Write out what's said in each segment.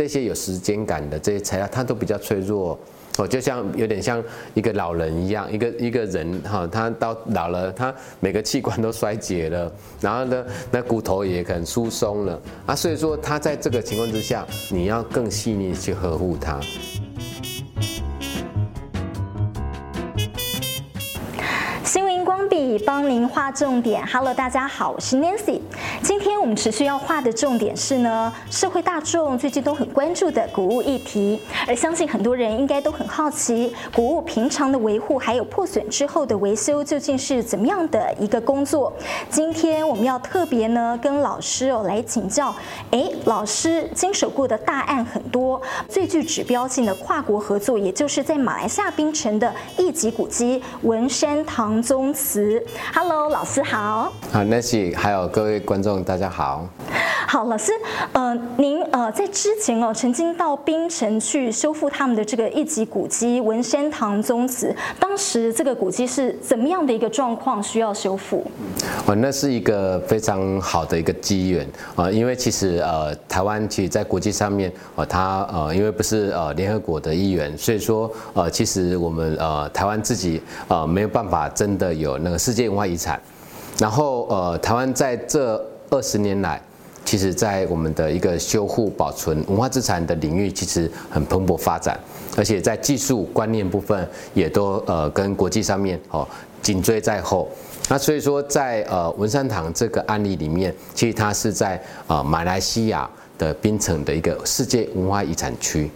这些有时间感的这些材料，它都比较脆弱。哦，就像有点像一个老人一样，一个一个人哈，他到老了，他每个器官都衰竭了，然后呢，那骨头也可能疏松了啊，所以说他在这个情况之下，你要更细腻去呵护他。帮您画重点，Hello，大家好，我是 Nancy。今天我们持续要画的重点是呢，社会大众最近都很关注的古物议题，而相信很多人应该都很好奇，古物平常的维护还有破损之后的维修究竟是怎么样的一个工作。今天我们要特别呢跟老师哦来请教，哎，老师经手过的大案很多，最具指标性的跨国合作，也就是在马来西亚槟城的一级古迹文山唐宗祠。Hello，老师好。好，Nancy，还有各位观众，大家好。好，老师，呃，您呃在之前哦，曾经到槟城去修复他们的这个一级古迹文山堂宗祠，当时这个古迹是怎么样的一个状况需要修复？哦，那是一个非常好的一个机缘啊，因为其实呃，台湾其实在国际上面，呃，它呃，因为不是呃联合国的一员，所以说呃，其实我们呃台湾自己呃没有办法真的有那个世界文化遗产，然后呃，台湾在这二十年来。其实，在我们的一个修护、保存文化资产的领域，其实很蓬勃发展，而且在技术观念部分，也都呃跟国际上面哦紧追在后。那所以说，在呃文山堂这个案例里面，其实它是在呃马来西亚的槟城的一个世界文化遗产区。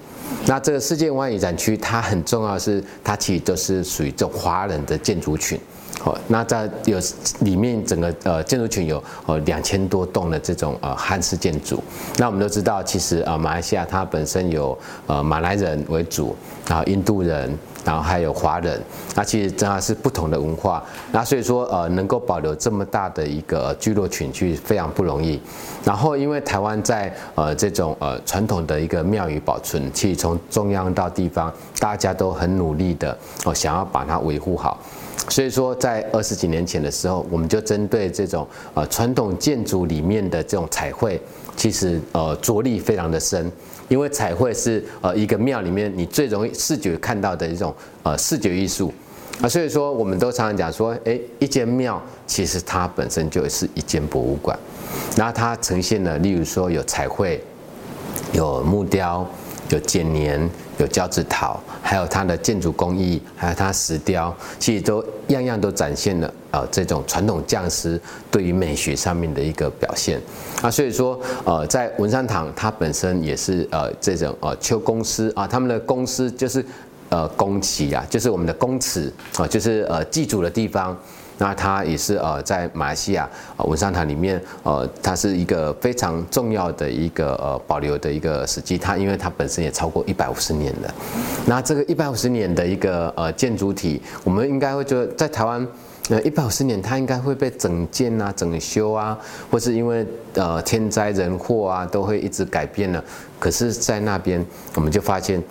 那这个世界文化遗产区，它很重要的是，它其实都是属于这种华人的建筑群。好，那在有里面整个呃建筑群有呃两千多栋的这种呃汉式建筑。那我们都知道，其实呃马来西亚它本身有呃马来人为主，然后印度人，然后还有华人。那其实真的是不同的文化。那所以说呃能够保留这么大的一个聚落群，去非常不容易。然后因为台湾在呃这种呃传统的一个庙宇保存，其实从中央到地方，大家都很努力的哦想要把它维护好。所以说，在二十几年前的时候，我们就针对这种呃传统建筑里面的这种彩绘，其实呃着力非常的深，因为彩绘是呃一个庙里面你最容易视觉看到的一种呃视觉艺术啊，所以说我们都常常讲说，诶，一间庙其实它本身就是一间博物馆，然后它呈现了，例如说有彩绘，有木雕。有剪黏，有交趾陶，还有它的建筑工艺，还有它石雕，其实都样样都展现了呃这种传统匠师对于美学上面的一个表现啊，所以说呃在文山堂它本身也是呃这种呃秋公司啊，他们的公司就是呃公祠啊，就是我们的公祠啊，就是呃祭祖的地方。那它也是呃，在马来西亚文山堂里面，呃，它是一个非常重要的一个呃保留的一个史迹。它因为它本身也超过一百五十年了。那这个一百五十年的一个呃建筑体，我们应该会觉得在台湾，呃，一百五十年它应该会被整建啊、整修啊，或是因为呃天灾人祸啊都会一直改变了。可是，在那边我们就发现。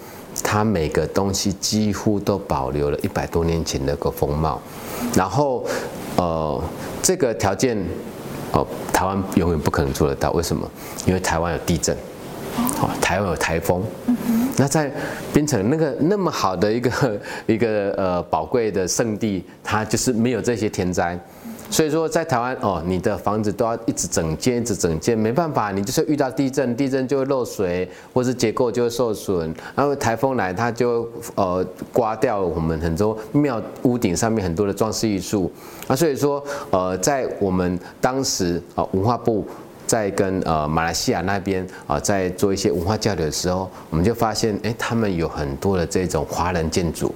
它每个东西几乎都保留了一百多年前的个风貌，然后，呃，这个条件，哦、呃，台湾永远不可能做得到。为什么？因为台湾有地震，哦，台湾有台风。那在槟城那个那么好的一个一个呃宝贵的圣地，它就是没有这些天灾。所以说，在台湾哦，你的房子都要一直整建，一直整建，没办法，你就是遇到地震，地震就会漏水，或是结构就会受损，然后台风来，它就呃刮掉我们很多庙屋顶上面很多的装饰艺术啊。所以说，呃，在我们当时啊文化部。在跟呃马来西亚那边啊，在做一些文化交流的时候，我们就发现，哎，他们有很多的这种华人建筑，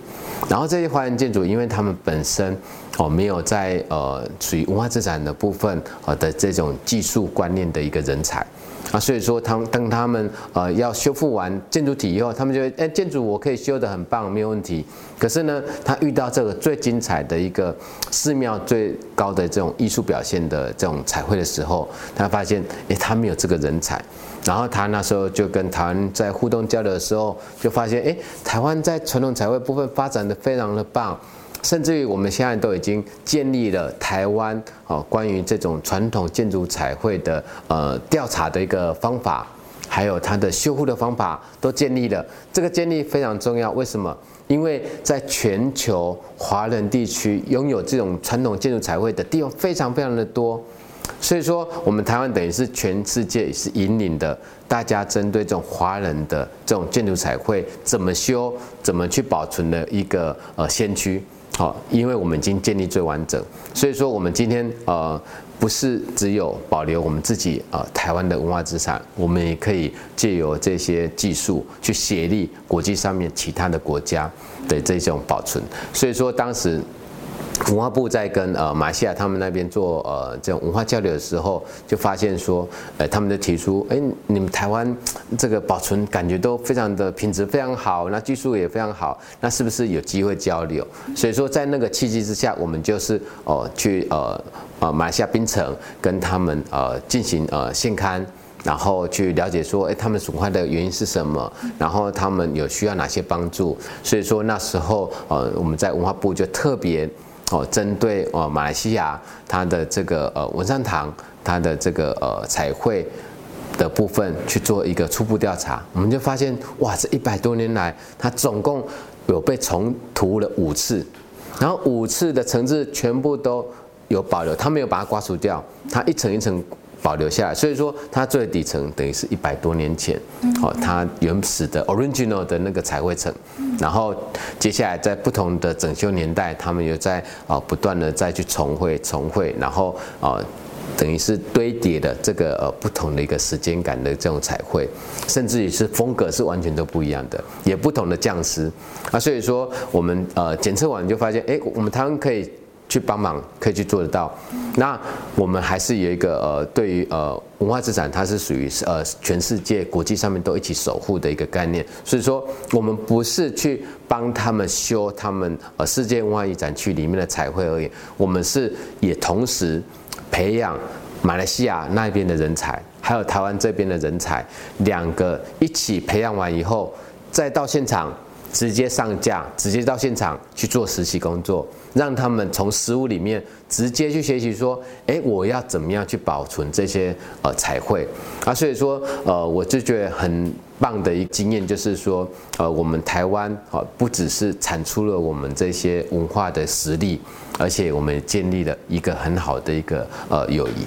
然后这些华人建筑，因为他们本身哦没有在呃属于文化资产的部分呃的这种技术观念的一个人才。啊，所以说他们当他们呃要修复完建筑体以后，他们就会哎建筑我可以修得很棒，没有问题。可是呢，他遇到这个最精彩的一个寺庙最高的这种艺术表现的这种彩绘的时候，他发现哎他没有这个人才。然后他那时候就跟台湾在互动交流的时候，就发现哎台湾在传统彩绘部分发展得非常的棒。甚至于我们现在都已经建立了台湾哦关于这种传统建筑彩绘的呃调查的一个方法还有它的修复的方法都建立了。这个建立非常重要，为什么？因为在全球华人地区拥有这种传统建筑彩绘的地方非常非常的多，所以说我们台湾等于是全世界是引领的，大家针对这种华人的这种建筑彩绘怎么修、怎么去保存的一个呃先驱。好，因为我们已经建立最完整，所以说我们今天呃不是只有保留我们自己呃台湾的文化资产，我们也可以借由这些技术去协力国际上面其他的国家的这种保存。所以说当时。文化部在跟呃马来西亚他们那边做呃这种文化交流的时候，就发现说，呃他们就提出，哎，你们台湾这个保存感觉都非常的品质非常好，那技术也非常好，那是不是有机会交流？所以说在那个契机之下，我们就是哦、呃、去呃呃马来西亚槟城跟他们呃进行呃现勘，然后去了解说，哎他们损坏的原因是什么，然后他们有需要哪些帮助？所以说那时候呃我们在文化部就特别。哦，针对哦马来西亚它的这个呃文山堂它的这个呃彩绘的部分去做一个初步调查，我们就发现哇，这一百多年来它总共有被重涂了五次，然后五次的层次全部都有保留，它没有把它刮除掉，它一层一层。保留下来，所以说它最底层等于是一百多年前，哦，它原始的 original 的那个彩绘层，然后接下来在不同的整修年代，他们又在啊不断的再去重绘重绘，然后啊等于是堆叠的这个呃不同的一个时间感的这种彩绘，甚至于是风格是完全都不一样的，也不同的匠师。啊，所以说我们呃检测完就发现，哎，我们台湾可以。去帮忙可以去做得到，那我们还是有一个呃，对于呃文化资产，它是属于呃全世界国际上面都一起守护的一个概念。所以说，我们不是去帮他们修他们呃世界文化遗产区里面的彩绘而已，我们是也同时培养马来西亚那边的人才，还有台湾这边的人才，两个一起培养完以后，再到现场。直接上架，直接到现场去做实习工作，让他们从实物里面直接去学习说，诶，我要怎么样去保存这些呃彩绘啊？所以说，呃，我就觉得很棒的一个经验就是说，呃，我们台湾啊，不只是产出了我们这些文化的实力，而且我们建立了一个很好的一个呃友谊。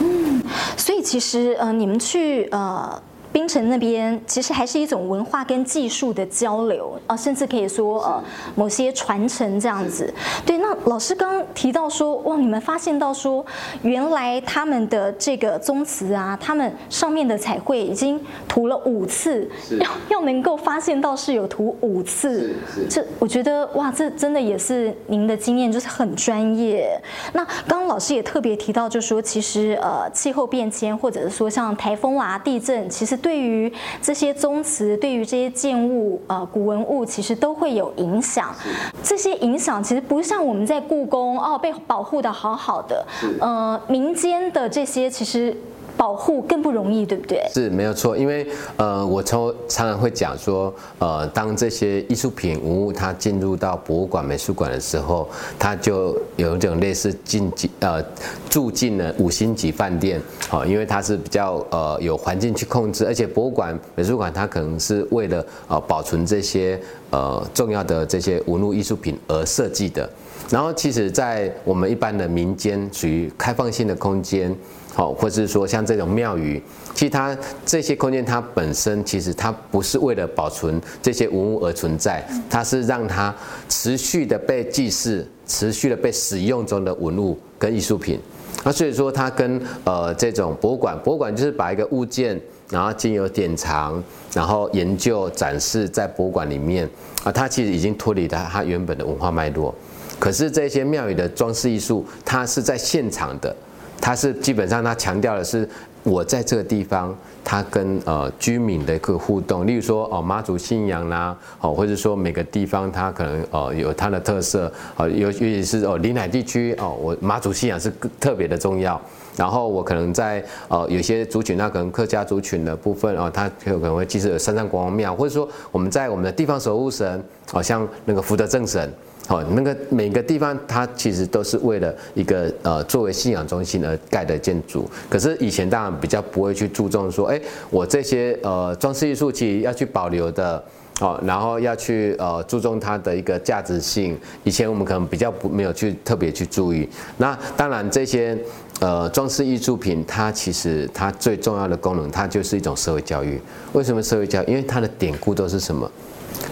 嗯，所以其实呃，你们去呃。槟城那边其实还是一种文化跟技术的交流啊，甚至可以说呃某些传承这样子。对，那老师刚刚提到说，哇，你们发现到说，原来他们的这个宗祠啊，他们上面的彩绘已经涂了五次，要要能够发现到是有涂五次，这我觉得哇，这真的也是您的经验，就是很专业。那刚刚老师也特别提到，就说其实呃气候变迁或者是说像台风啊、地震，其实。对于这些宗祠，对于这些建物、呃古文物，其实都会有影响。这些影响其实不像我们在故宫哦，被保护的好好的。呃，民间的这些其实。保护更不容易，对不对？是没有错，因为呃，我从常常会讲说，呃，当这些艺术品文物它进入到博物馆、美术馆的时候，它就有一种类似进进呃住进了五星级饭店，好，因为它是比较呃有环境去控制，而且博物馆、美术馆它可能是为了呃保存这些呃重要的这些文物艺术品而设计的。然后，其实，在我们一般的民间，属于开放性的空间。好，或是说像这种庙宇，其实它这些空间它本身其实它不是为了保存这些文物而存在，它是让它持续的被祭祀、持续的被使用中的文物跟艺术品。那所以说它跟呃这种博物馆，博物馆就是把一个物件，然后经由典藏，然后研究展示在博物馆里面啊，它其实已经脱离了它原本的文化脉络。可是这些庙宇的装饰艺术，它是在现场的。它是基本上，它强调的是我在这个地方，它跟呃居民的一个互动。例如说哦妈祖信仰啦，哦或者说每个地方它可能呃有它的特色，哦尤尤其是哦临海地区哦，我妈祖信仰是特别的重要。然后我可能在呃有些族群，那可能客家族群的部分哦，它有可能会祭祀山上国王庙，或者说我们在我们的地方守护神，好像那个福德正神。好，那个每个地方它其实都是为了一个呃作为信仰中心而盖的建筑。可是以前当然比较不会去注重说，哎，我这些呃装饰艺术其实要去保留的，好，然后要去呃注重它的一个价值性。以前我们可能比较不没有去特别去注意。那当然这些呃装饰艺术品，它其实它最重要的功能，它就是一种社会教育。为什么社会教育？因为它的典故都是什么？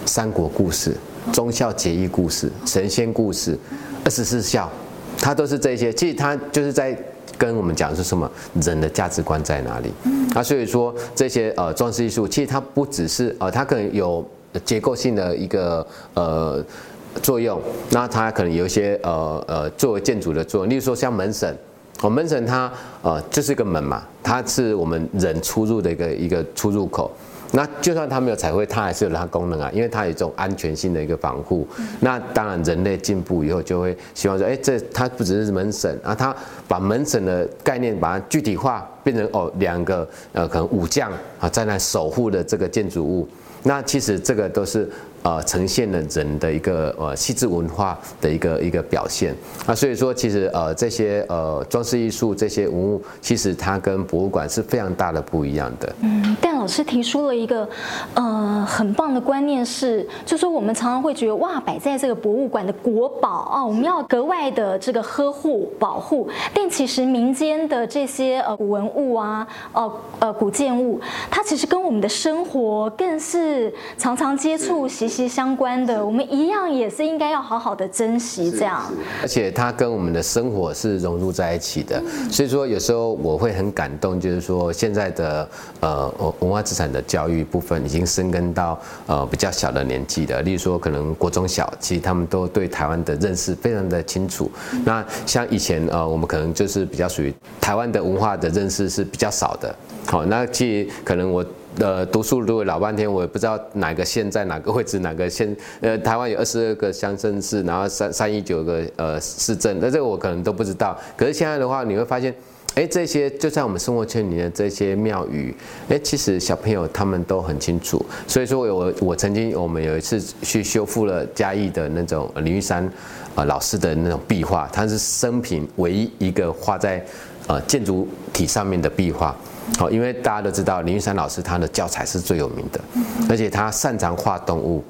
三国故事。忠孝节义故事、神仙故事、二十四孝，它都是这些。其实它就是在跟我们讲是什么人的价值观在哪里。啊，所以说这些呃装饰艺术，其实它不只是呃，它可能有结构性的一个呃作用。那它可能有一些呃呃作为建筑的作用，例如说像门神，哦，门神它呃就是一个门嘛，它是我们人出入的一个一个出入口。那就算它没有彩绘，它还是有它功能啊，因为它有一种安全性的一个防护。那当然，人类进步以后就会希望说，哎，这它不只是门神啊，它把门神的概念把它具体化，变成哦两个呃可能武将啊在那守护的这个建筑物。那其实这个都是。呃，呈现了人的一个呃细致文化的一个一个表现啊，所以说其实呃这些呃装饰艺术这些文物，其实它跟博物馆是非常大的不一样的。嗯，但老师提出了一个呃很棒的观念是，就说我们常常会觉得哇，摆在这个博物馆的国宝啊，我们要格外的这个呵护保护，但其实民间的这些呃古文物啊，呃呃古建物，它其实跟我们的生活更是常常接触息息相关的，我们一样也是应该要好好的珍惜这样。而且它跟我们的生活是融入在一起的，所以说有时候我会很感动，就是说现在的呃文化资产的教育部分已经深耕到呃比较小的年纪的，例如说可能国中小，其实他们都对台湾的认识非常的清楚。那像以前呃我们可能就是比较属于台湾的文化的认识是比较少的。好，那其实可能我。呃，读书读了老半天，我也不知道哪个县在哪个位置，哪个县？呃，台湾有二十二个乡镇市，然后三三一九个呃市镇，那这个我可能都不知道。可是现在的话，你会发现，哎，这些就在我们生活圈里面的这些庙宇，哎，其实小朋友他们都很清楚。所以说我我曾经我们有一次去修复了嘉义的那种林玉山呃老师的那种壁画，他是生平唯一一个画在呃建筑体上面的壁画。好，因为大家都知道林玉山老师他的教材是最有名的，而且他擅长画动物，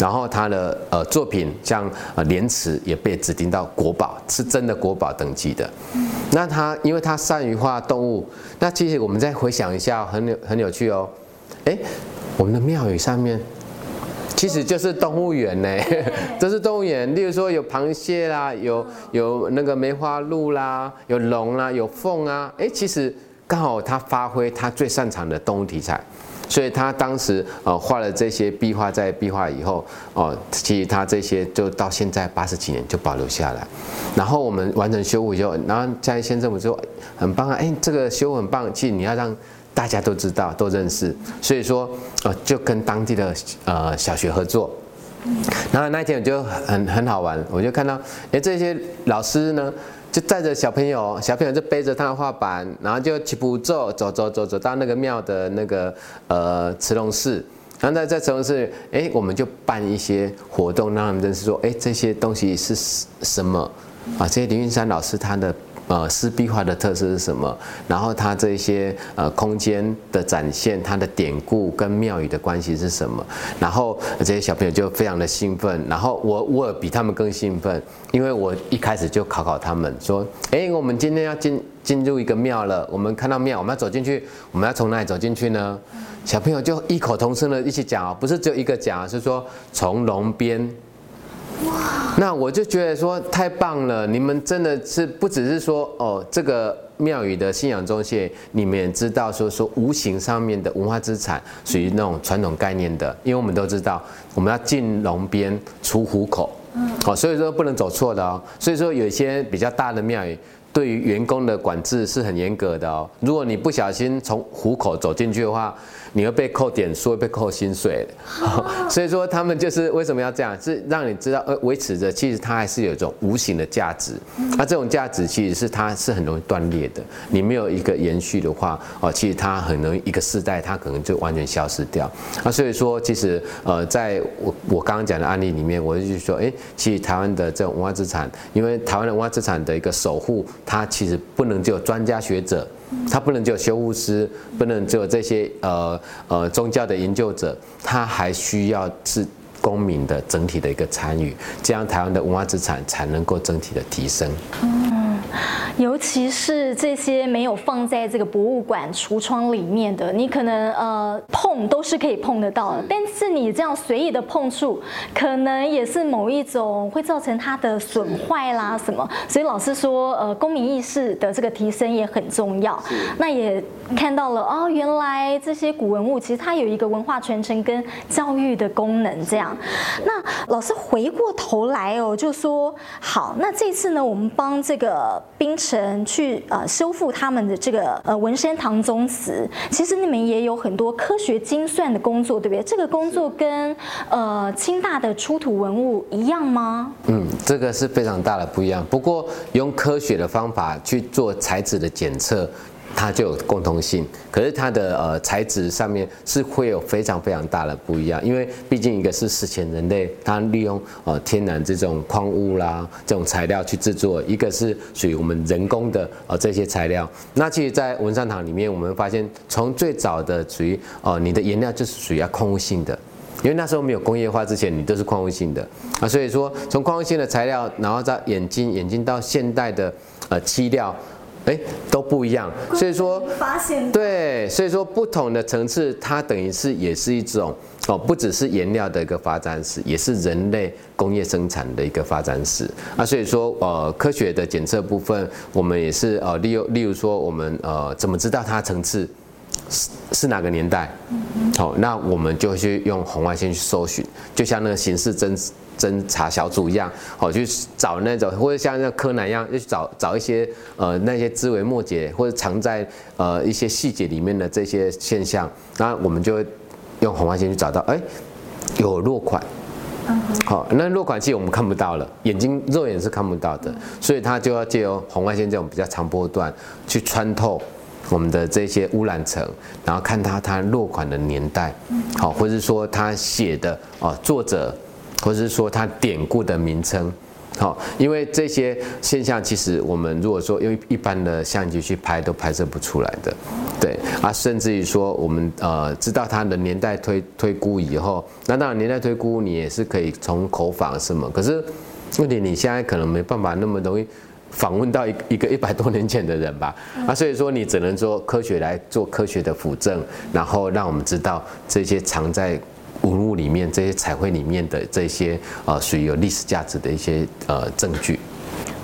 然后他的呃作品像呃莲池也被指定到国宝，是真的国宝等级的。那他因为他善于画动物，那其实我们再回想一下，很有很有趣哦。哎，我们的庙宇上面其实就是动物园呢，这 是动物园。例如说有螃蟹啦，有有那个梅花鹿啦，有龙啦，有凤啊。哎，其实。刚好他发挥他最擅长的动物题材，所以他当时呃画了这些壁画，在壁画以后哦，其实他这些就到现在八十几年就保留下来。然后我们完成修复以后，然后嘉义县政府说很棒啊，哎，这个修很棒，其实你要让大家都知道、都认识，所以说呃就跟当地的呃小学合作。然后那天我就很很好玩，我就看到哎这些老师呢。就带着小朋友，小朋友就背着他的画板，然后就齐步走走走走走到那个庙的那个呃慈龙寺，然后在在慈龙寺，哎，我们就办一些活动，让他们认识说，哎，这些东西是什么啊？这些林云山老师他的。呃，湿壁画的特色是什么？然后它这些呃空间的展现，它的典故跟庙宇的关系是什么？然后这些小朋友就非常的兴奋，然后我我比他们更兴奋，因为我一开始就考考他们说，哎，我们今天要进进入一个庙了，我们看到庙，我们要走进去，我们要从哪里走进去呢？小朋友就异口同声的一起讲，不是只有一个讲，是说从龙边。那我就觉得说太棒了！你们真的是不只是说哦，这个庙宇的信仰中心，你们也知道说说无形上面的文化资产属于那种传统概念的，因为我们都知道我们要进龙边出虎口，嗯，好，所以说不能走错的哦。所以说有一些比较大的庙宇，对于员工的管制是很严格的哦。如果你不小心从虎口走进去的话，你会被扣点数，会被扣薪水。所以说他们就是为什么要这样，是让你知道，呃，维持着，其实它还是有一种无形的价值。那这种价值其实是它是很容易断裂的，你没有一个延续的话，哦，其实它很容易一个世代它可能就完全消失掉。那所以说，其实呃，在我我刚刚讲的案例里面，我就说，哎，其实台湾的这种文化资产，因为台湾的文化资产的一个守护，它其实不能只有专家学者。他不能只有修护师，不能只有这些呃呃宗教的研究者，他还需要是公民的整体的一个参与，这样台湾的文化资产才能够整体的提升。尤其是这些没有放在这个博物馆橱窗里面的，你可能呃碰都是可以碰得到的，但是你这样随意的碰触，可能也是某一种会造成它的损坏啦什么。所以老师说，呃，公民意识的这个提升也很重要。那也看到了哦，原来这些古文物其实它有一个文化传承跟教育的功能。这样，那老师回过头来哦，就说好，那这次呢，我们帮这个。槟成去呃修复他们的这个呃文山唐宗祠，其实你们也有很多科学精算的工作，对不对？这个工作跟呃清大的出土文物一样吗？嗯，这个是非常大的不一样。不过用科学的方法去做材质的检测。它就有共同性，可是它的呃材质上面是会有非常非常大的不一样，因为毕竟一个是史前人类，他利用呃天然这种矿物啦这种材料去制作，一个是属于我们人工的呃这些材料。那其实，在文山堂里面，我们发现从最早的属于呃你的颜料就是属于要矿物性的，因为那时候没有工业化之前，你都是矿物性的啊，所以说从矿物性的材料，然后到眼睛，眼睛到现代的呃漆料。哎，都不一样，所以说发现对，所以说不同的层次，它等于是也是一种哦，不只是颜料的一个发展史，也是人类工业生产的一个发展史啊。所以说呃，科学的检测部分，我们也是呃，例如例如说，我们呃，怎么知道它层次是是哪个年代？好，那我们就去用红外线去搜寻，就像那个刑事侦。侦查小组一样，好去找那种，或者像那柯南一样，就去找找一些呃那些枝微末节，或者藏在呃一些细节里面的这些现象，那我们就会用红外线去找到，哎，有落款，好，那落款其实我们看不到了，眼睛肉眼是看不到的，所以它就要借由红外线这种比较长波段去穿透我们的这些污染层，然后看他他落款的年代，好，或者说他写的哦作者。或者是说他典故的名称，好，因为这些现象其实我们如果说用一般的相机去拍都拍摄不出来的，对啊，甚至于说我们呃知道它的年代推推估以后，那当然年代推估你也是可以从口访什么，可是问题你现在可能没办法那么容易访问到一一个一百多年前的人吧，啊，所以说你只能说科学来做科学的辅证，然后让我们知道这些藏在。文物里面这些彩绘里面的这些呃属于有历史价值的一些呃证据，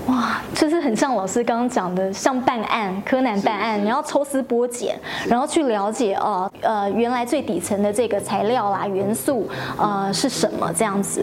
哇，就是很像老师刚刚讲的，像办案，柯南办案，你要抽丝剥茧，然后去了解哦呃，呃原来最底层的这个材料啦元素呃是什么这样子。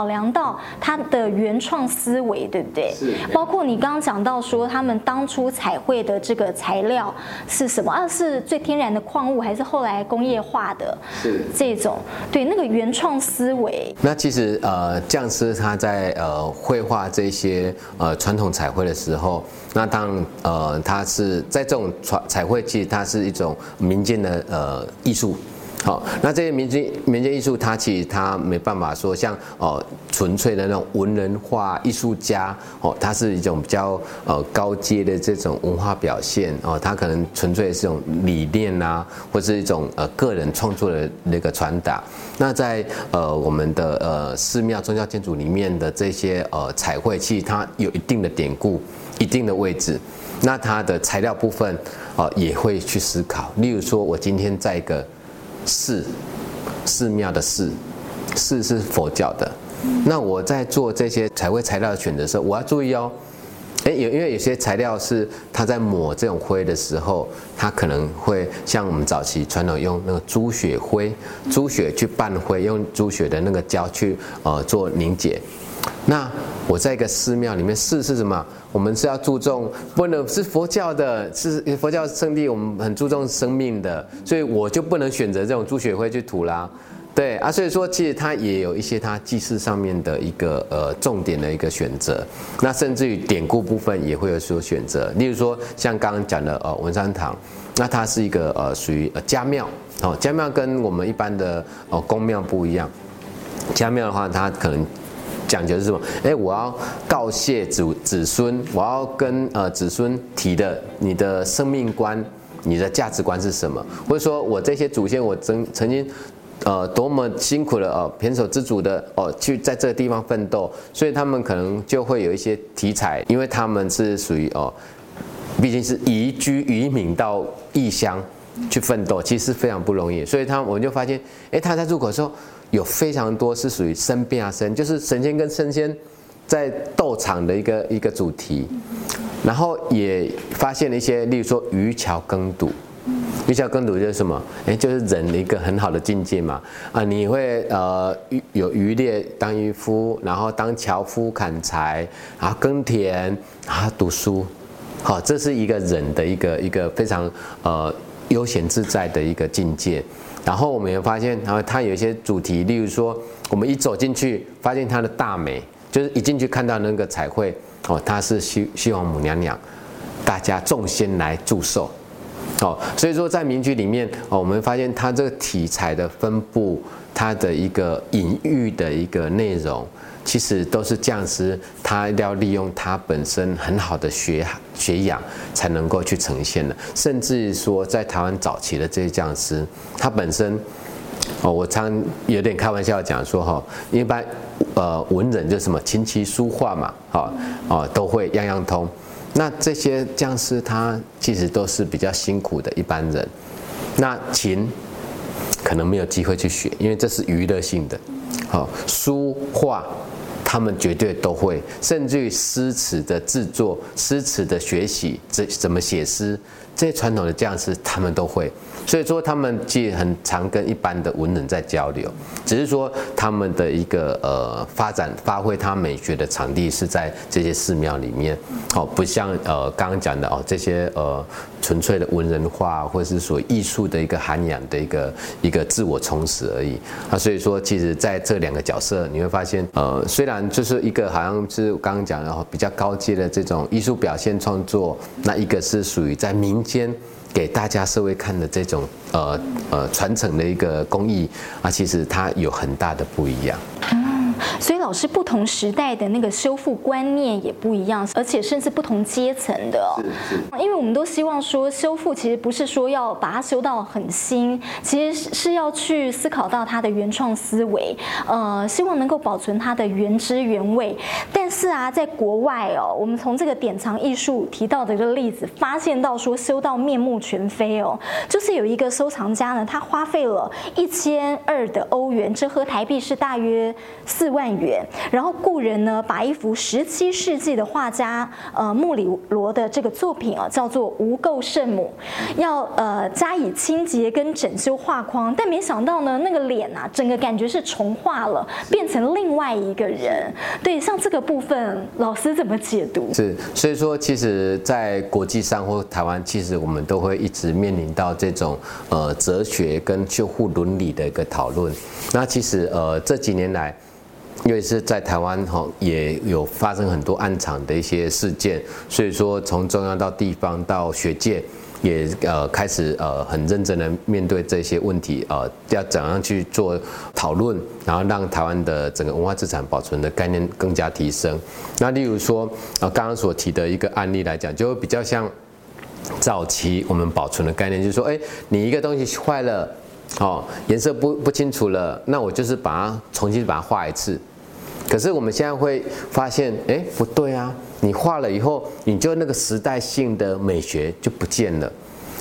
考量到他的原创思维，对不对？是。包括你刚刚讲到说，他们当初彩绘的这个材料是什么？啊，是最天然的矿物，还是后来工业化的？是。这种对那个原创思维。那其实呃，匠师他在呃绘画这些呃传统彩绘的时候，那当呃他是在这种传彩绘，其实它是一种民间的呃艺术。好，那这些民间民间艺术，它其实它没办法说像哦纯粹的那种文人画艺术家哦，它是一种比较呃高阶的这种文化表现哦，它可能纯粹是一种理念呐，或是一种呃个人创作的那个传达。那在呃我们的呃寺庙宗教建筑里面的这些呃彩绘，其实它有一定的典故、一定的位置。那它的材料部分哦也会去思考，例如说我今天在一个。寺，寺庙的寺，寺是佛教的。那我在做这些彩绘材料的选择时候，我要注意哦。哎，有因为有些材料是它在抹这种灰的时候，它可能会像我们早期传统用那个猪血灰，猪血去拌灰，用猪血的那个胶去呃做凝结。那我在一个寺庙里面寺是什么？我们是要注重，不能是佛教的，是佛教圣地，我们很注重生命的，所以我就不能选择这种猪血灰去涂啦。对啊，所以说其实它也有一些它祭祀上面的一个呃重点的一个选择，那甚至于典故部分也会有所选择。例如说像刚刚讲的呃文山堂，那它是一个呃属于呃家庙哦，家庙跟我们一般的呃宫庙不一样，家庙的话它可能讲究是什么？哎，我要告谢子子孙，我要跟呃子孙提的你的生命观、你的价值观是什么？或者说我这些祖先我曾曾经。呃，多么辛苦的哦，胼手胝足的哦，去在这个地方奋斗，所以他们可能就会有一些题材，因为他们是属于哦，毕竟是移居移民到异乡去奋斗，其实非常不容易，所以他我们就发现，哎，他在入口的时候有非常多是属于生变啊生，就是神仙跟神仙在斗场的一个一个主题，然后也发现了一些，例如说渔樵耕读。渔樵耕读就是什么？哎，就是人的一个很好的境界嘛。啊，你会呃有渔猎当渔夫，然后当樵夫砍柴，然后耕田，然后读书。好，这是一个人的一个一个非常呃悠闲自在的一个境界。然后我们也发现，然后它有一些主题，例如说，我们一走进去，发现它的大美，就是一进去看到那个彩绘，哦，它是西西王母娘娘，大家众仙来祝寿。哦，所以说在民居里面，哦，我们发现它这个题材的分布，它的一个隐喻的一个内容，其实都是匠师他要利用他本身很好的学学养，才能够去呈现的。甚至说，在台湾早期的这些匠师，他本身，哦，我常有点开玩笑讲说，哈，一般呃文人就什么琴棋书画嘛，哦，哦，都会样样通。那这些匠师他其实都是比较辛苦的一般人，那琴可能没有机会去学，因为这是娱乐性的。好，书画他们绝对都会，甚至于诗词的制作、诗词的学习，这怎么写诗，这些传统的匠师他们都会。所以说，他们既很常跟一般的文人在交流，只是说他们的一个呃发展发挥他美学的场地是在这些寺庙里面，哦，不像呃刚刚讲的哦这些呃纯粹的文人画或是属于艺术的一个涵养的一个一个自我充实而已啊。所以说，其实在这两个角色，你会发现呃虽然就是一个好像是刚刚讲的比较高阶的这种艺术表现创作，那一个是属于在民间。给大家社会看的这种呃呃传承的一个工艺啊，其实它有很大的不一样。所以老师不同时代的那个修复观念也不一样，而且甚至不同阶层的。是是。因为我们都希望说修复其实不是说要把它修到很新，其实是要去思考到它的原创思维，呃，希望能够保存它的原汁原味。但是啊，在国外哦，我们从这个典藏艺术提到的这个例子，发现到说修到面目全非哦，就是有一个收藏家呢，他花费了一千二的欧元，折合台币是大约四万。元，然后故人呢，把一幅十七世纪的画家呃穆里罗的这个作品啊，叫做《无垢圣母》，要呃加以清洁跟整修画框，但没想到呢，那个脸啊，整个感觉是重画了，变成另外一个人。对，像这个部分，老师怎么解读？是，所以说，其实，在国际上或台湾，其实我们都会一直面临到这种呃哲学跟修复伦理的一个讨论。那其实呃这几年来。因为是在台湾哈，也有发生很多暗场的一些事件，所以说从中央到地方到学界，也呃开始呃很认真的面对这些问题，呃要怎样去做讨论，然后让台湾的整个文化资产保存的概念更加提升。那例如说呃刚刚所提的一个案例来讲，就会比较像早期我们保存的概念，就是说，哎，你一个东西坏了，哦颜色不不清楚了，那我就是把它重新把它画一次。可是我们现在会发现，哎，不对啊！你画了以后，你就那个时代性的美学就不见了。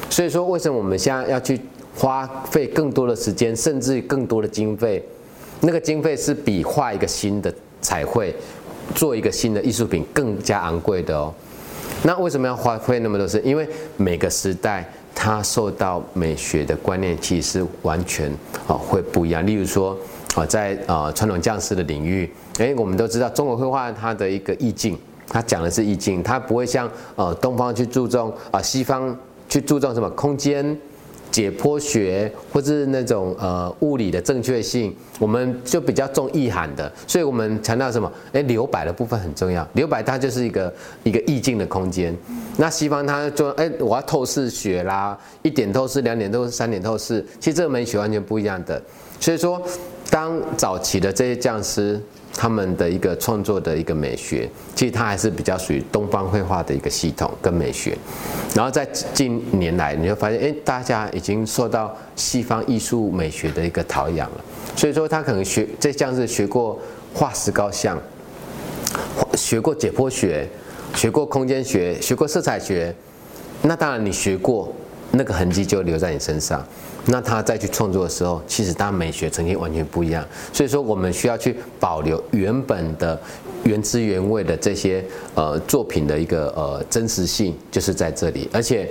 所以说，为什么我们现在要去花费更多的时间，甚至更多的经费？那个经费是比画一个新的彩绘、做一个新的艺术品更加昂贵的哦。那为什么要花费那么多时？因为每个时代它受到美学的观念其实完全啊会不一样。例如说啊，在啊传统匠师的领域，诶，我们都知道中国绘画它的一个意境，它讲的是意境，它不会像呃东方去注重啊西方去注重什么空间。解剖学或是那种呃物理的正确性，我们就比较重意涵的，所以我们强调什么？诶，留白的部分很重要，留白它就是一个一个意境的空间。那西方它就诶，我要透视学啦，一点透视、两点透视、三点透视，其实这个美学完全不一样的。所以说，当早期的这些匠师。他们的一个创作的一个美学，其实它还是比较属于东方绘画的一个系统跟美学。然后在近年来，你会发现，哎，大家已经受到西方艺术美学的一个陶养了。所以说，他可能学这像是学过画石膏像，学过解剖学，学过空间学，学过色彩学。那当然，你学过，那个痕迹就留在你身上。那他再去创作的时候，其实他美学呈现完全不一样。所以说，我们需要去保留原本的原汁原味的这些呃作品的一个呃真实性，就是在这里。而且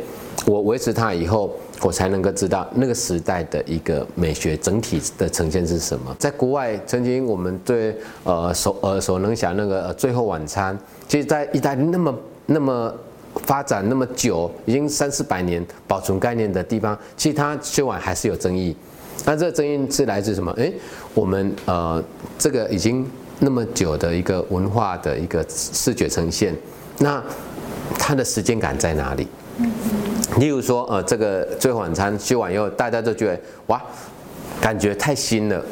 我维持它以后，我才能够知道那个时代的一个美学整体的呈现是什么。在国外，曾经我们对呃所耳熟能想那个《最后晚餐》，其实在意大利那么那么。发展那么久，已经三四百年保存概念的地方，其实它修完还是有争议。那这个争议是来自什么？诶，我们呃这个已经那么久的一个文化的一个视觉呈现，那它的时间感在哪里？例如说呃这个最后晚餐修完以后，大家都觉得哇，感觉太新了，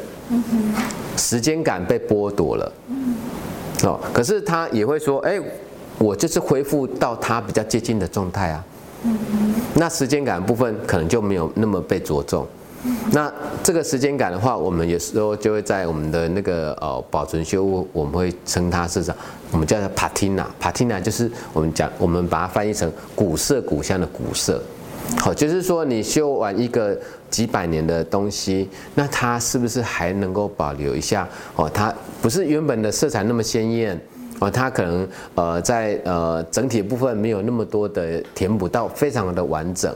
时间感被剥夺了。哦，可是他也会说，诶。我就是恢复到它比较接近的状态啊，那时间感部分可能就没有那么被着重。那这个时间感的话，我们有时候就会在我们的那个呃保存修复，我们会称它是什么？我们叫它 patina，patina 就是我们讲，我们把它翻译成古色古香的古色。好，就是说你修完一个几百年的东西，那它是不是还能够保留一下？哦，它不是原本的色彩那么鲜艳。哦，它可能呃在呃整体部分没有那么多的填补到非常的完整。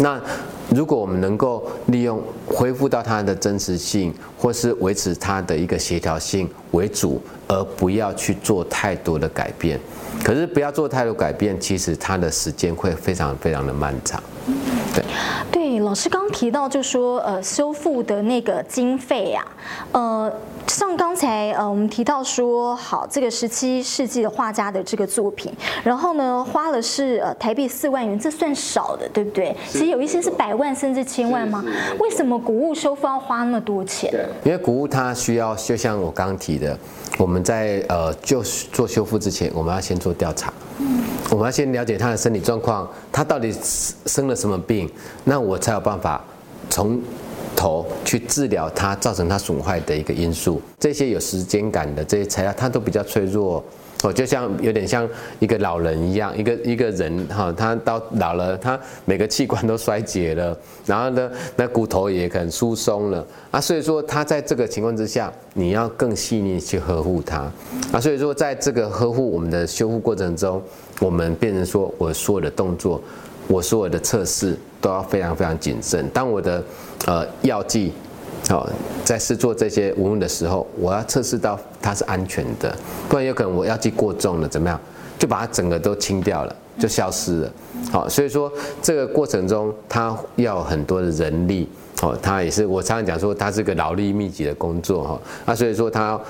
那如果我们能够利用恢复到它的真实性，或是维持它的一个协调性为主，而不要去做太多的改变。可是不要做太多改变，其实它的时间会非常非常的漫长。对，对，老师刚提到就说呃修复的那个经费呀，呃。像刚才呃，我们提到说，好，这个十七世纪的画家的这个作品，然后呢，花了是呃台币四万元，这算少的，对不对？其实有一些是百万甚至千万吗？为什么古物修复要花那么多钱？因为古物它需要，就像我刚刚提的，我们在呃就做修复之前，我们要先做调查，嗯，我们要先了解他的身体状况，他到底生了什么病，那我才有办法从。头去治疗它造成它损坏的一个因素，这些有时间感的这些材料，它都比较脆弱哦，就像有点像一个老人一样，一个一个人哈，他到老了，他每个器官都衰竭了，然后呢，那骨头也可能疏松了啊，所以说他在这个情况之下，你要更细腻去呵护它啊，所以说在这个呵护我们的修复过程中，我们变成说我所有的动作。我所有的测试都要非常非常谨慎。当我的呃药剂，哦，在试做这些文物的时候，我要测试到它是安全的，不然有可能我药剂过重了，怎么样，就把它整个都清掉了，就消失了。好，所以说这个过程中，它要很多的人力，哦，它也是我常常讲说，它是个劳力密集的工作哈。那所以说它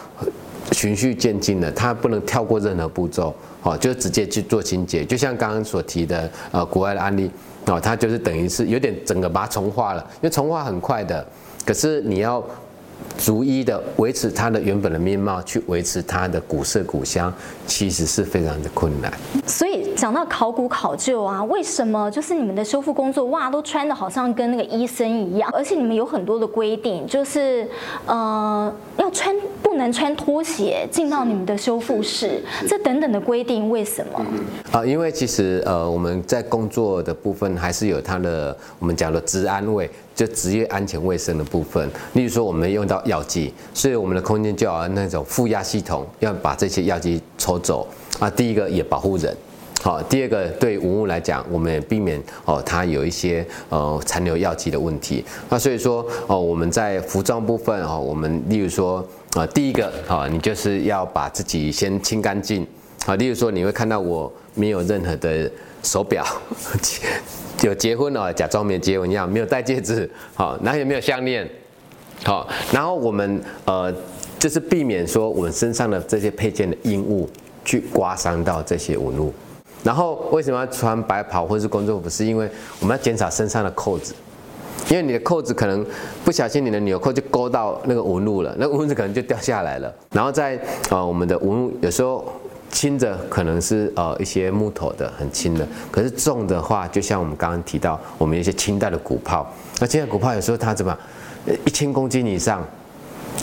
循序渐进的，它不能跳过任何步骤。哦，就直接去做清洁，就像刚刚所提的，呃，国外的案例，哦，它就是等于是有点整个把它重化了，因为重化很快的，可是你要。逐一的维持它的原本的面貌，去维持它的古色古香，其实是非常的困难。所以讲到考古考究啊，为什么就是你们的修复工作哇，都穿的好像跟那个医生一样，而且你们有很多的规定，就是呃要穿不能穿拖鞋进到你们的修复室，这等等的规定，为什么？啊，因为其实呃我们在工作的部分还是有它的我们讲的治安卫。就职业安全卫生的部分，例如说我们用到药剂，所以我们的空间就要那种负压系统，要把这些药剂抽走啊。第一个也保护人好，第二个对文物来讲，我们也避免哦它有一些呃残留药剂的问题。那所以说哦我们在服装部分哦，我们例如说啊第一个啊你就是要把自己先清干净啊，例如说你会看到我没有任何的手表。有结婚了，假装没结婚一样，没有戴戒指，好，然后也没有项链，好，然后我们呃，就是避免说我们身上的这些配件的硬物去刮伤到这些纹路。然后为什么要穿白袍或是工作服？是因为我们要减少身上的扣子，因为你的扣子可能不小心你的纽扣就勾到那个纹路了，那个文子可能就掉下来了。然后在呃我们的纹路有时候。轻的可能是呃一些木头的很轻的，可是重的话，就像我们刚刚提到，我们一些清代的鼓炮，那清代鼓炮有时候它怎么一千公斤以上，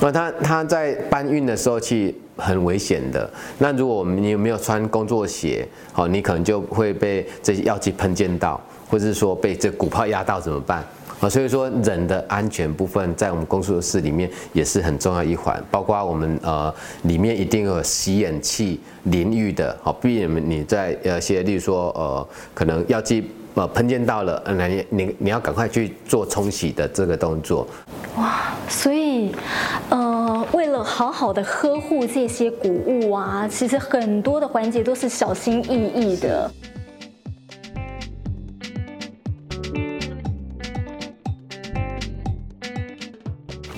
那它它在搬运的时候去很危险的。那如果我们你有没有穿工作鞋，好，你可能就会被这些药剂喷溅到，或者是说被这鼓炮压到怎么办？啊，所以说人的安全部分在我们工作室里面也是很重要一环，包括我们呃里面一定有洗眼器淋浴的，好避免你在呃些，例如说呃可能药剂呃喷溅到了，那你你你要赶快去做冲洗的这个动作。哇，所以呃为了好好的呵护这些古物啊，其实很多的环节都是小心翼翼的。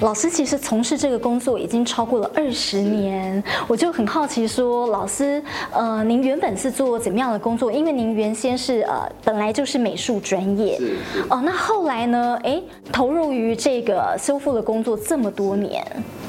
老师其实从事这个工作已经超过了二十年，我就很好奇说，老师，呃，您原本是做怎么样的工作？因为您原先是呃本来就是美术专业，哦，那后来呢，哎，投入于这个修复的工作这么多年。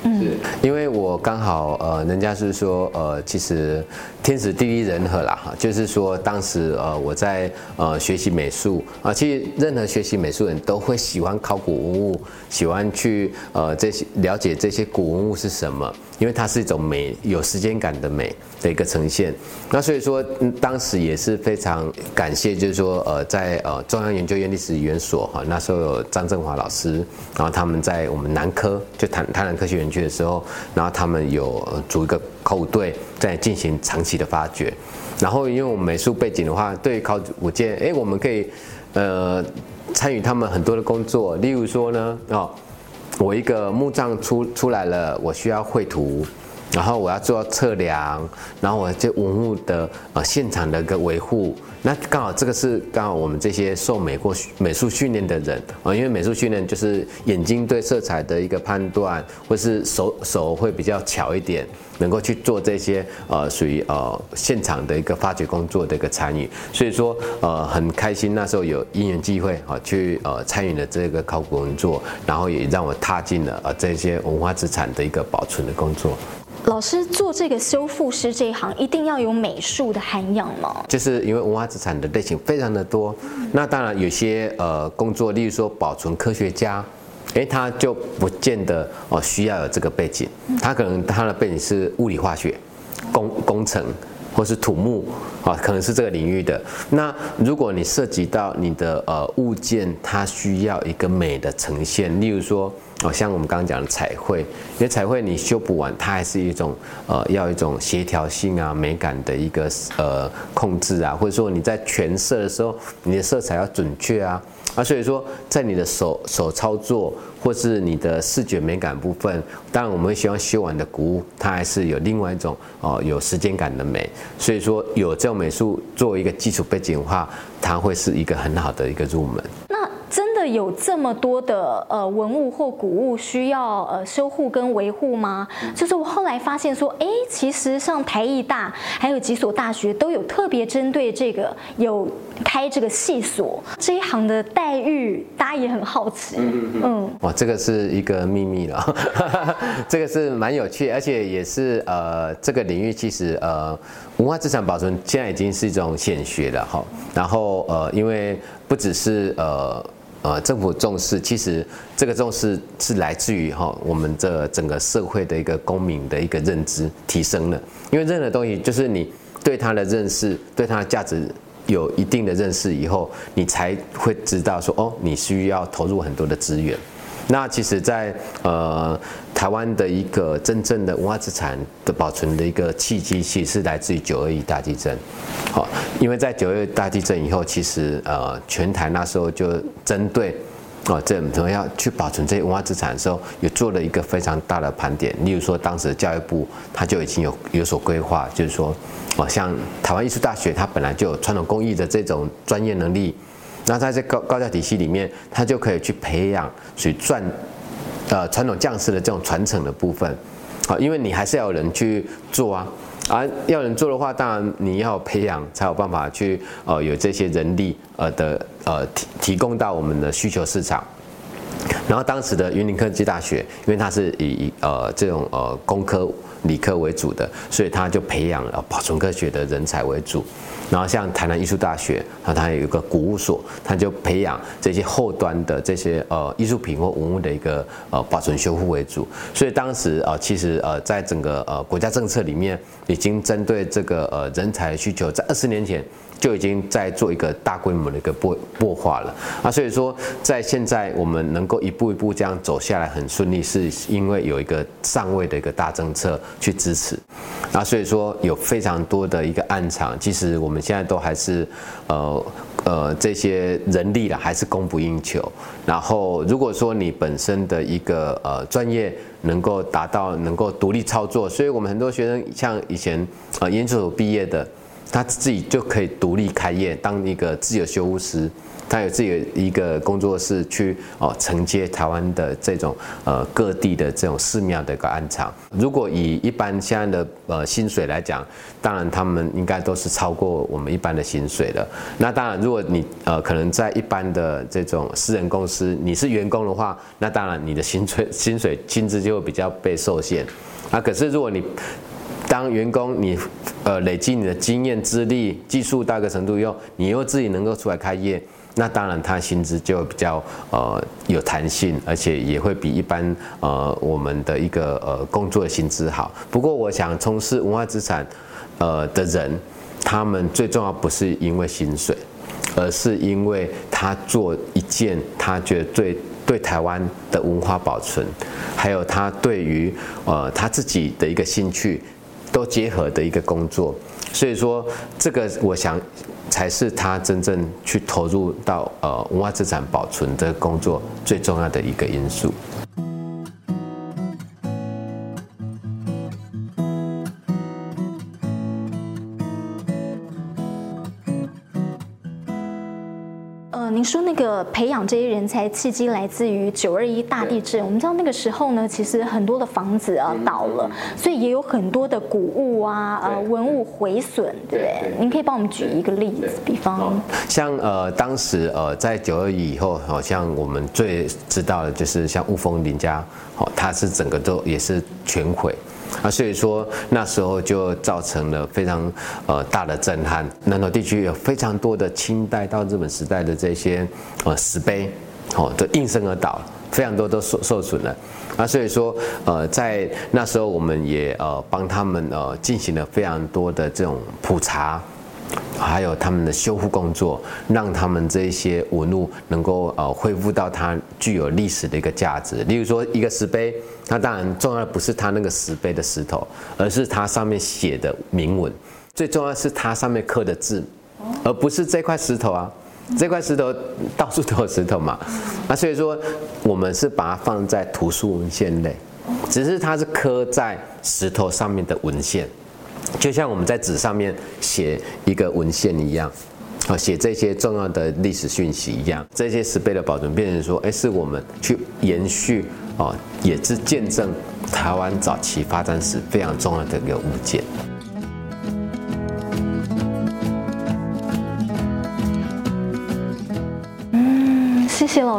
嗯，因为我刚好呃，人家是说呃，其实天时地利人和啦哈，就是说当时呃我在呃学习美术啊，其实任何学习美术人都会喜欢考古文物，喜欢去呃这些了解这些古文物是什么。因为它是一种美，有时间感的美的一个呈现。那所以说，当时也是非常感谢，就是说，呃，在呃中央研究院历史研究所哈，那时候有张振华老师，然后他们在我们南科就台台南科学园区的时候，然后他们有组一个考古队在进行长期的发掘。然后因为我们美术背景的话，对于考古件，哎，我们可以呃参与他们很多的工作，例如说呢，哦。我一个墓葬出出来了，我需要绘图，然后我要做测量，然后我就文物的呃现场的一个维护。那刚好这个是刚好我们这些受美过美术训练的人啊，因为美术训练就是眼睛对色彩的一个判断，或是手手会比较巧一点，能够去做这些呃属于呃现场的一个发掘工作的一个参与，所以说呃很开心那时候有因缘机会啊去呃参与了这个考古工作，然后也让我踏进了呃这些文化资产的一个保存的工作。老师做这个修复师这一行，一定要有美术的涵养吗？就是因为文化资产的类型非常的多，那当然有些呃工作，例如说保存科学家，诶，他就不见得哦需要有这个背景，他可能他的背景是物理化学、工工程或是土木啊，可能是这个领域的。那如果你涉及到你的呃物件，它需要一个美的呈现，例如说。哦，像我们刚刚讲的彩绘，因为彩绘你修补完，它还是一种呃，要一种协调性啊、美感的一个呃控制啊，或者说你在全色的时候，你的色彩要准确啊啊，所以说在你的手手操作或是你的视觉美感部分，当然我们会希望修完的古物，它还是有另外一种哦、有时间感的美，所以说有这种美术作为一个基础背景的话，它会是一个很好的一个入门。那真的有这么多的呃文物或古物需要呃修护跟维护吗？就是我后来发现说，哎，其实像台艺大还有几所大学都有特别针对这个有开这个系所，这一行的待遇大家也很好奇。嗯嗯。哇，这个是一个秘密了，这个是蛮有趣，而且也是呃这个领域其实呃文化资产保存现在已经是一种显学了哈。然后呃因为不只是呃。呃，政府重视，其实这个重视是来自于哈我们这整个社会的一个公民的一个认知提升了。因为任何东西，就是你对它的认识，对它的价值有一定的认识以后，你才会知道说，哦，你需要投入很多的资源。那其实在，呃台湾的一个真正的文化资产的保存的一个契机，其实是来自于九二一大地震。好，因为在九二大地震以后，其实呃全台那时候就针对啊这我们要去保存这些文化资产的时候，有做了一个非常大的盘点。例如说，当时教育部他就已经有有所规划，就是说，哦像台湾艺术大学，它本来就有传统工艺的这种专业能力。那在这高高价体系里面，他就可以去培养去赚，呃，传统匠师的这种传承的部分，好，因为你还是要有人去做啊，而、啊、要人做的话，当然你要培养才有办法去，呃，有这些人力，呃的，呃提提供到我们的需求市场。然后当时的云林科技大学，因为它是以呃这种呃工科理科为主的，所以他就培养了保存科学的人才为主。然后像台南艺术大学，啊，它有一个古物所，它就培养这些后端的这些呃艺术品或文物的一个呃保存修复为主。所以当时啊其实呃在整个呃国家政策里面，已经针对这个呃人才的需求，在二十年前。就已经在做一个大规模的一个擘擘画了啊，所以说在现在我们能够一步一步这样走下来很顺利，是因为有一个上位的一个大政策去支持啊，所以说有非常多的一个暗场，其实我们现在都还是呃呃这些人力了还是供不应求。然后如果说你本身的一个呃专业能够达到能够独立操作，所以我们很多学生像以前呃研究所毕业的。他自己就可以独立开业，当一个自由修护师，他有自己的一个工作室去哦承接台湾的这种呃各地的这种寺庙的一个安场。如果以一般现在的呃薪水来讲，当然他们应该都是超过我们一般的薪水的。那当然，如果你呃可能在一般的这种私人公司，你是员工的话，那当然你的薪水薪水薪资就会比较被受限。啊，可是如果你当员工，你呃累积你的经验、资历、技术到一个程度以后，你又自己能够出来开业，那当然他薪资就比较呃有弹性，而且也会比一般呃我们的一个呃工作的薪资好。不过我想从事文化资产呃的人，他们最重要不是因为薪水，而是因为他做一件他觉得最对台湾的文化保存，还有他对于呃他自己的一个兴趣。都结合的一个工作，所以说这个我想才是他真正去投入到呃文化资产保存的工作最重要的一个因素。您说那个培养这些人才契机来自于九二一大地震，我们知道那个时候呢，其实很多的房子啊倒了，所以也有很多的古物啊呃文物毁损，对不对？您可以帮我们举一个例子，比方。像呃当时呃在九二一以后，好像我们最知道的就是像雾峰林家，哦，它是整个都也是全毁。啊，所以说那时候就造成了非常呃大的震撼。南投地区有非常多的清代到日本时代的这些呃石碑，哦，都应声而倒，非常多都受受损了。啊，所以说呃在那时候我们也呃帮他们呃进行了非常多的这种普查。还有他们的修复工作，让他们这些文物能够呃恢复到它具有历史的一个价值。例如说一个石碑，它当然重要的不是它那个石碑的石头，而是它上面写的铭文。最重要是它上面刻的字，而不是这块石头啊。这块石头到处都有石头嘛，那所以说我们是把它放在图书文献类，只是它是刻在石头上面的文献。就像我们在纸上面写一个文献一样，啊，写这些重要的历史讯息一样，这些石碑的保存，变成说，哎，是我们去延续，啊，也是见证台湾早期发展史非常重要的一个物件。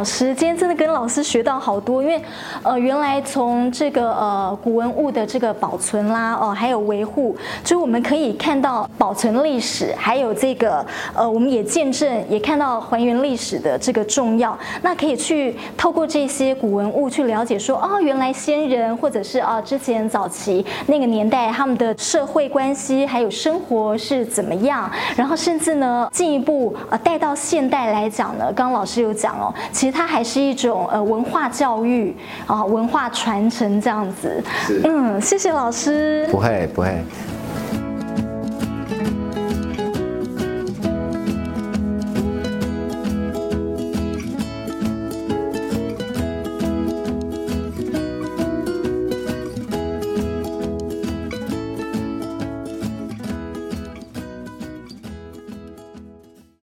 老师，今天真的跟老师学到好多。因为，呃，原来从这个呃古文物的这个保存啦，哦、还有维护，就是我们可以看到保存历史，还有这个呃，我们也见证也看到还原历史的这个重要。那可以去透过这些古文物去了解说，哦，原来先人或者是啊、之前早期那个年代他们的社会关系还有生活是怎么样，然后甚至呢进一步呃带到现代来讲呢，刚刚老师有讲哦。其实它还是一种呃文化教育啊，文化传承这样子。嗯，谢谢老师。不会不会。